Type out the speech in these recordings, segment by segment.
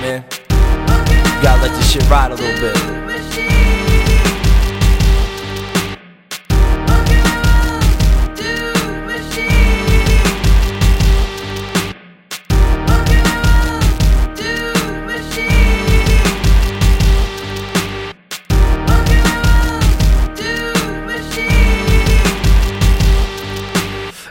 man. You gotta let this shit ride a little bit.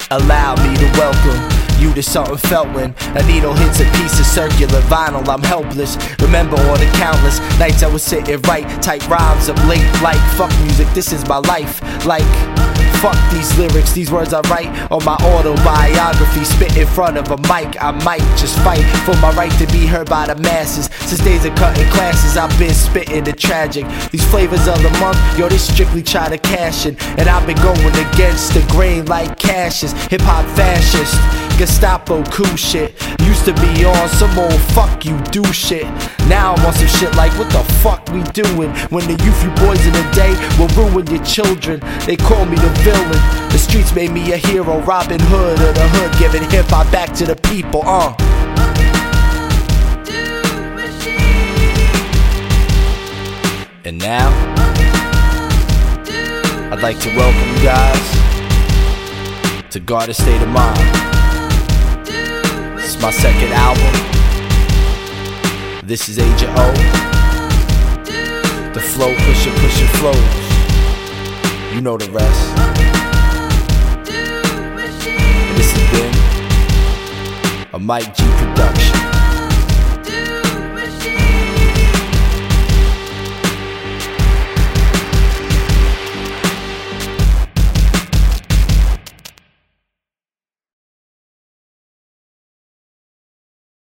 Allow me to welcome you to something felt when a needle hits a piece of circular vinyl. I'm helpless. Remember all the countless nights I was sitting right, tight rhymes up late. Like, fuck music, this is my life. Like, fuck these lyrics, these words I write on my autobiography. Spit in front of a mic, I might just fight for my right to be heard by the masses. Since days of cutting classes, I've been spitting the tragic. These flavors of the month, yo, they strictly try to cash in. And I've been going against the grain like cashes. Hip hop fascist. Gestapo cool shit. Used to be on some old fuck you do shit. Now I'm on some shit like what the fuck we doing? When the youth you boys in the day will ruin your children. They call me the villain. The streets made me a hero, Robin Hood of the hood, giving hip hop back to the people. Uh. And now, I'd like to welcome you guys to Garden State of Mind. My second album. This is Age of O. The flow pusher, pusher flows. You know the rest. And this has been a Mike G production.